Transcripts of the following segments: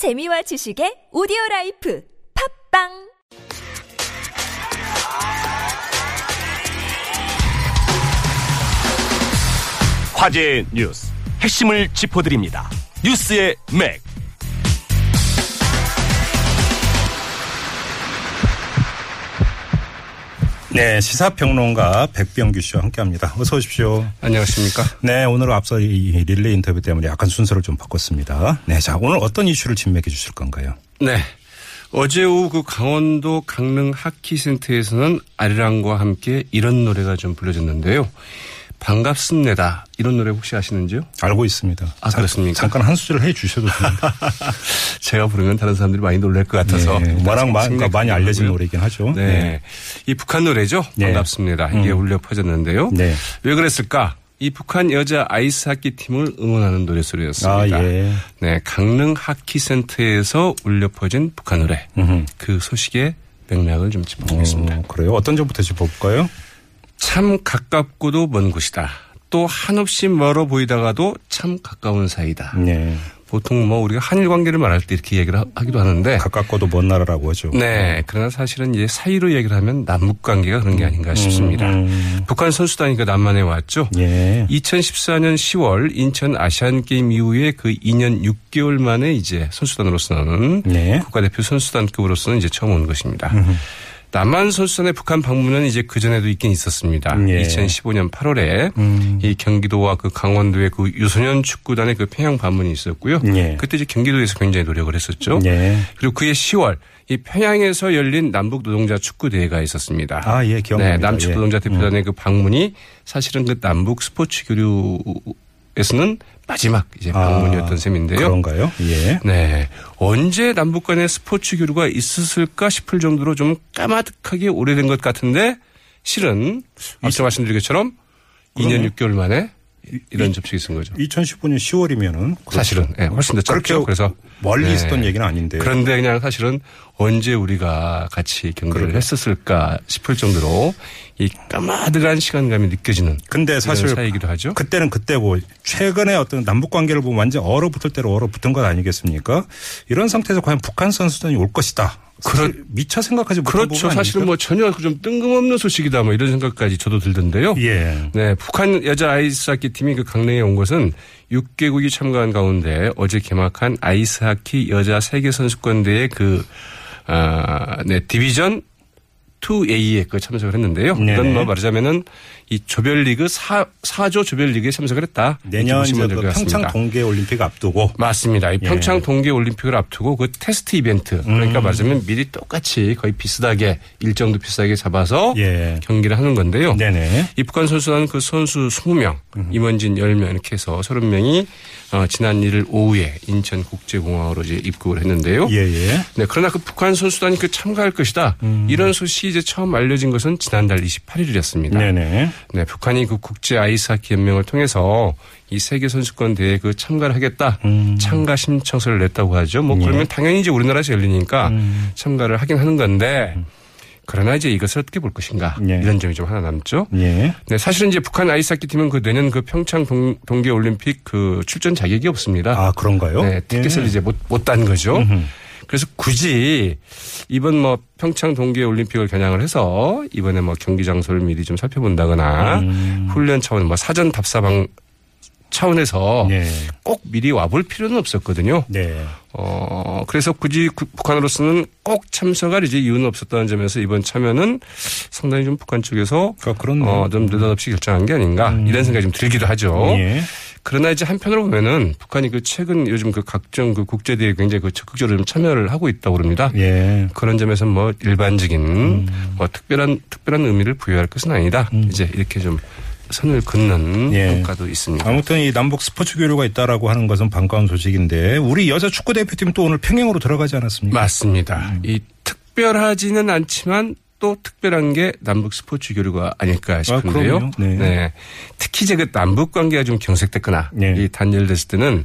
재미와 지식의 오디오 라이프 팟빵 화제의 뉴스 핵심을 짚어드립니다. 뉴스의 맥. 네, 시사평론가 백병규 씨와 함께합니다. 어서 오십시오. 안녕하십니까. 네, 오늘 앞서 이 릴레이 인터뷰 때문에 약간 순서를 좀 바꿨습니다. 네, 자 오늘 어떤 이슈를 진맥해 주실 건가요? 네. 어제 오후 그 강원도 강릉 하키센터에서는 아리랑과 함께 이런 노래가 좀 불려졌는데요. 반갑습니다. 이런 노래 혹시 아시는지요? 알고 있습니다. 아, 그렇습니까? 잠깐 한 수절 해 주셔도 됩니다. 제가 부르면 다른 사람들이 많이 놀랄 것 같아서. 네, 워낙 많이, 생략 많이 알려진. 노래이긴 하죠. 네. 이 북한 노래죠. 네. 반갑습니다. 이게 음. 울려 퍼졌는데요. 네. 왜 그랬을까? 이 북한 여자 아이스 하키 팀을 응원하는 노래 소리였습니다. 아, 예. 네, 강릉 하키 센터에서 울려 퍼진 북한 노래. 음흠. 그 소식의 맥락을 좀 짚어보겠습니다. 어, 그래요? 어떤 점부터 짚어볼까요? 참 가깝고도 먼 곳이다. 또 한없이 멀어 보이다가도 참 가까운 사이다. 네. 보통 뭐 우리가 한일 관계를 말할 때 이렇게 얘기를 하- 하기도 하는데 가깝고도 먼 나라라고 하죠. 네. 그러나 사실은 이제 사이로 얘기를 하면 남북 관계가 그런 게 아닌가 싶습니다. 음. 북한 선수단이 그 남한에 왔죠. 예. 2014년 10월 인천 아시안 게임 이후에 그 2년 6개월 만에 이제 선수단으로서는 네. 국가대표 선수단급으로서는 이제 처음 온 것입니다. 남한 선수단의 북한 방문은 이제 그 전에도 있긴 있었습니다. 예. 2015년 8월에 음. 이 경기도와 그 강원도의 그 유소년 축구단의 그 평양 방문이 있었고요. 예. 그때 이제 경기도에서 굉장히 노력을 했었죠. 예. 그리고 그해 10월 이 평양에서 열린 남북 노동자 축구 대회가 있었습니다. 아, 예, 기억납니다. 네, 남측 예. 노동자 대표단의 그 방문이 사실은 그 남북 스포츠 교류 에서는 마지막 이제 방문이었던 셈인데요. 아, 그런가요? 예. 네. 언제 남북 간의 스포츠 교류가 있었을까 싶을 정도로 좀 까마득하게 오래된 것 같은데 실은 앞서 말씀드린 것처럼 2년 6개월 만에 이- 이런 접촉이 있은 거죠. 2015년 10월이면은 사실은 예, 훨씬 더 짧죠. 그래서 멀리 네. 있었던 얘기는 아닌데. 그런데 그냥 사실은 언제 우리가 같이 경기를. 했었을까 싶을 정도로 이 까마득한 시간감이 느껴지는 근데 사실 사이기도 하죠. 그때는 그때고 최근에 어떤 남북 관계를 보면 완전 얼어붙을 대로 얼어붙은 것 아니겠습니까? 이런 상태에서 과연 북한 선수단이 올 것이다. 사실 미처 생각하지 못한 그렇죠. 부분 사실은 뭐 전혀 좀 뜬금없는 소식이다 뭐 이런 생각까지 저도 들던데요. 예. 네, 북한 여자 아이스하키 팀이 그 강릉에 온 것은 6개국이 참가한 가운데 어제 개막한 아이스하키 여자 세계 선수권 대회 그 아, 네, 디비전 2A에 그 참석을 했는데요. 네네. 이건 뭐 말하자면은 이 조별리그 4, 4조 조별리그에 참석을 했다. 내년 그 같습니다. 평창 동계 올림픽 앞두고 맞습니다. 이 예. 평창 동계 올림픽을 앞두고 그 테스트 이벤트 그러니까 음. 말하자면 미리 똑같이 거의 비슷하게 일정도 비슷하게 잡아서 예. 경기를 하는 건데요. 네네. 이 북한 선수단은 그 선수 20명, 임원진 10명 이렇게 해서 30명이 어, 지난 1일 오후에 인천 국제공항으로 이제 입국을 했는데요. 예예. 네, 그러나 그 북한 선수단이 그 참가할 것이다. 음. 이런 소식 이 이제 처음 알려진 것은 지난달 28일이었습니다. 네네. 네, 북한이 그 국제 아이스하키 연맹을 통해서 이 세계 선수권 대회에 그 참가를 하겠다. 음. 참가 신청서를 냈다고 하죠. 뭐 예. 그러면 당연히 이제 우리나라에서 열리니까 음. 참가를 하긴 하는 건데 그러나 이제 이것을 어떻게 볼 것인가 예. 이런 점이 좀 하나 남죠. 예. 네, 사실은 이제 북한 아이스하키 팀은 그 내년 그 평창 동, 동계 올림픽 그 출전 자격이 없습니다. 아 그런가요? 네, 티켓을 예. 이제 못, 못 딴 거죠. 음흠. 그래서 굳이 이번 뭐 평창 동계 올림픽을 겨냥을 해서 이번에 뭐 경기 장소를 미리 좀 살펴본다거나 음. 훈련 차원 뭐 사전 답사방 차원에서 네. 꼭 미리 와볼 필요는 없었거든요. 네. 어, 그래서 굳이 구- 북한으로서는 꼭 참석할 이제 이유는 없었다는 점에서 이번 참여는 상당히 좀 북한 쪽에서 그러니까 그렇네요. 어, 좀 느닷없이 결정한 게 아닌가 이런 생각이 좀 들기도 하죠. 예. 그러나 이제 한편으로 보면은 북한이 그 최근 요즘 그 각종 그 국제대회에 굉장히 그 적극적으로 좀 참여를 하고 있다고 그럽니다. 예. 그런 점에서 뭐 일반적인 뭐 특별한 특별한 의미를 부여할 것은 아니다. 이제 이렇게 좀 선을 긋는 예. 평가도 있습니다. 아무튼 이 남북 스포츠 교류가 있다라고 하는 것은 반가운 소식인데 우리 여자 축구 대표팀 또 오늘 평양으로 들어가지 않았습니까? 맞습니다. 이 특별하지는 않지만 또 특별한 게 남북 스포츠 교류가 아닐까 싶은데요. 그럼요. 네. 특히 이제 그 남북 관계가 좀 경색됐거나 네. 이 단절됐을 때는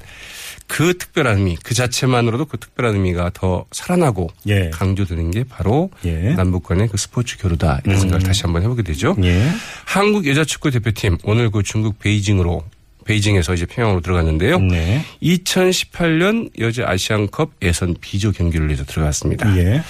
그 특별한 의미, 그 자체만으로도 그 특별한 의미가 더 살아나고 예. 강조되는 게 바로 예. 남북 간의 그 스포츠 교류다 이런 생각을 다시 한번 해보게 되죠. 예. 한국 여자축구 대표팀 오늘 그 중국 베이징으로 베이징에서 이제 평양으로 들어갔는데요. 네. 2018년 여자 아시안컵 예선 비조 경기를 위해서 들어갔습니다. 예.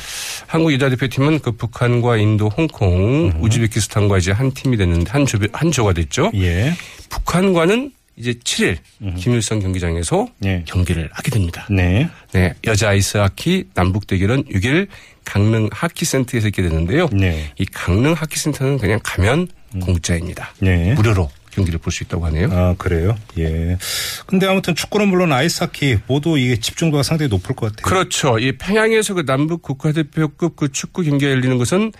한국 여자 대표팀은 그 북한과 인도, 홍콩, 우즈베키스탄과 이제 한 팀이 됐는데 한 조, 한 조가 됐죠. 예. 북한과는 이제 7일 김일성 경기장에서 예. 경기를 하게 됩니다. 네. 네, 여자 아이스 하키 남북 대결은 6일 강릉 하키 센터에서 있게 되는데요. 네. 이 강릉 하키 센터는 그냥 가면 공짜입니다. 네. 무료로 경기를 볼 수 있다고 하네요. 아, 그래요? 예. 근데 아무튼 축구는 물론 아이스하키 모두 이게 집중도가 상당히 높을 것 같아요. 그렇죠. 이 평양에서 그 남북 국가대표급 그 축구 경기가 열리는 것은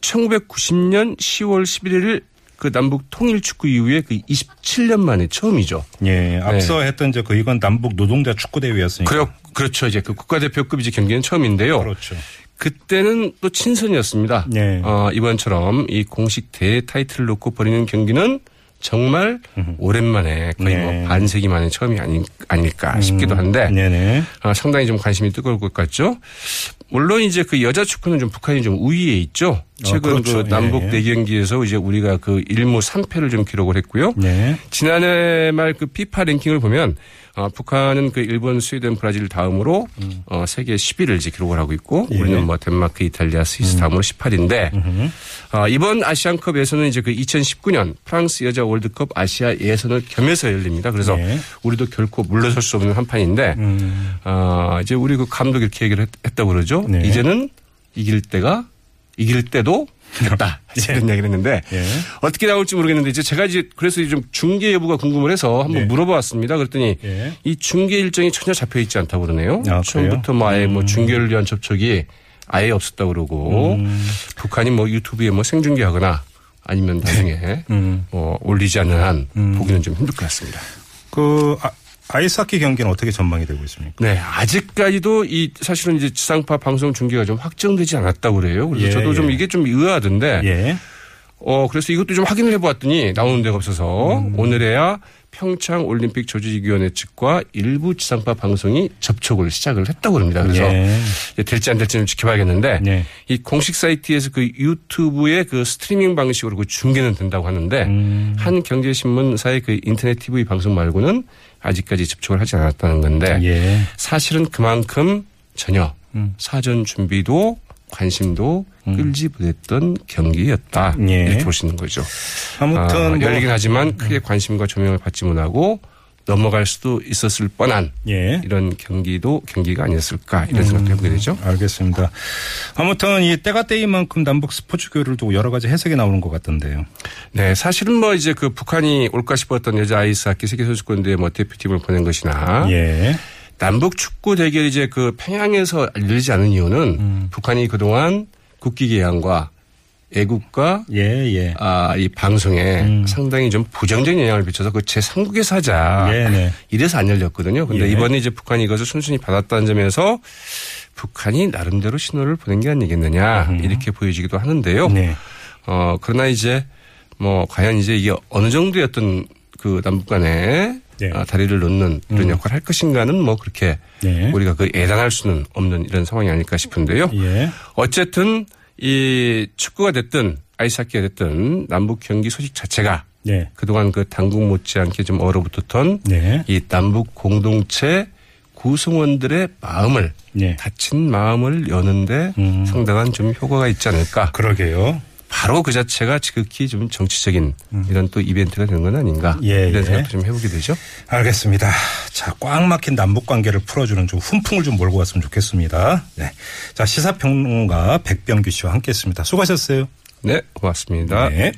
1990년 10월 11일 그 남북 통일 축구 이후에 그 27년 만에 처음이죠. 예. 앞서 했던 이제 그 이건 남북 노동자 축구 대회였으니까. 그렇, 그렇죠. 이제 그 국가대표급 이제 경기는 처음인데요. 그렇죠. 그때는 또 친선이었습니다. 네. 어, 이번처럼 이 공식 대 타이틀을 놓고 벌이는 경기는 정말 오랜만에 거의 네. 뭐 반세기 만에 처음이 아니, 아닐까 싶기도 한데 네네. 어, 상당히 좀 관심이 뜨거울 것 같죠. 물론 이제 그 여자 축구는 좀 북한이 좀 우위에 있죠. 최근 그렇죠. 그 남북 예. 대경기에서 이제 우리가 그 1무 3패를 좀 기록을 했고요. 네. 지난해 말 그 피파 랭킹을 보면 어, 북한은 그 일본, 스웨덴, 브라질 다음으로 어, 세계 10위를 이제 기록을 하고 있고 예. 우리는 뭐 덴마크, 이탈리아, 스위스 다음으로 18인데 어, 이번 아시안컵에서는 이제 그 2019년 프랑스 여자 월드컵 아시아 예선을 겸해서 열립니다. 그래서 네. 우리도 결코 물러설 수 없는 한판인데 어, 이제 우리 그 감독이 이렇게 얘기를 했, 다고 그러죠. 네. 이제는 이길 때가 이길 때도 됐다. 이런 얘기를 했는데 예. 어떻게 나올지 모르겠는데 이제 제가 이제 그래서 좀 중계 여부가 궁금을 해서 한번 네. 물어봤습니다. 그랬더니 예. 이 중계 일정이 전혀 잡혀 있지 않다고 그러네요. 아, 처음부터 뭐 아예 뭐 중계를 위한 접촉이 아예 없었다고 그러고 음. 북한이 뭐 유튜브에 뭐 생중계하거나 아니면 나중에 음. 뭐 올리지 않는 한 보기는 좀 힘들 것 같습니다. 그 아, 아이스하키 경기는 어떻게 전망이 되고 있습니까? 네, 아직까지도 이 사실은 이제 지상파 방송 중계가 좀 확정되지 않았다고 그래요. 그래서 예, 저도 좀 예. 이게 좀 의아하던데 예. 어, 그래서 이것도 좀 확인을 해보았더니 나오는 데가 없어서 음. 오늘에야 평창 올림픽 조직위원회 측과 일부 지상파 방송이 접촉을 시작을 했다고 합니다. 그래서 예. 될지 안 될지 좀 지켜봐야겠는데 네. 이 공식 사이트에서 그 유튜브의 그 스트리밍 방식으로 그 중계는 된다고 하는데 음. 한 경제신문사의 그 인터넷 TV 방송 말고는 아직까지 접촉을 하지 않았다는 건데 예. 사실은 그만큼 전혀 음. 사전 준비도 관심도 끌지 못했던 경기였다. 예. 이렇게 있는 거죠. 아무튼 아, 뭐- 열리긴 하지만 크게 관심과 조명을 받지 못하고 넘어갈 수도 있었을 뻔한 예. 이런 경기도 경기가 아니었을까 이런 생각도 해보게 되죠. 알겠습니다. 아무튼 이 때가 때인 만큼 남북 스포츠 교류를 두고 여러 가지 해석이 나오는 것 같던데요. 네, 사실은 뭐 이제 그 북한이 올까 싶었던 여자 아이스 하키 세계 선수권대회 뭐 대표팀을 보낸 것이나 예. 남북 축구 대결이 이제 그 평양에서 열리지 않은 이유는 음. 북한이 그동안 국기 개항과 애국과 예, 예. 아, 이 방송에 상당히 좀 부정적인 영향을 미쳐서 그 제3국에서 하자. 예, 네. 이래서 안 열렸거든요. 근데 예. 이번에 이제 북한이 이것을 순순히 받았다는 점에서 북한이 나름대로 신호를 보낸 게 아니겠느냐. 이렇게 보여지기도 하는데요. 네. 어, 그러나 이제 뭐 과연 이제 이게 어느 정도였던 그 남북 간에 네. 아, 다리를 놓는 이런 역할을 할 것인가는 뭐 그렇게 네. 우리가 그 예단할 수는 없는 이런 상황이 아닐까 싶은데요. 예. 어쨌든 이 축구가 됐든 아이스하키가 됐든 남북 경기 소식 자체가 네. 그동안 그 당국 못지않게 좀 얼어붙었던 네. 이 남북 공동체 구성원들의 마음을 네. 다친 마음을 여는데 음. 상당한 좀 효과가 있지 않을까. 그러게요. 바로 그 자체가 지극히 좀 정치적인 이런 또 이벤트가 되는 건 아닌가. 음. 예, 이런 예. 생각도 좀 해보게 되죠. 알겠습니다. 자, 꽉 막힌 남북 관계를 풀어주는 좀 훈풍을 좀 몰고 갔으면 좋겠습니다. 네. 자, 시사평론가 백병규 씨와 함께 했습니다. 수고하셨어요. 네, 고맙습니다. 네.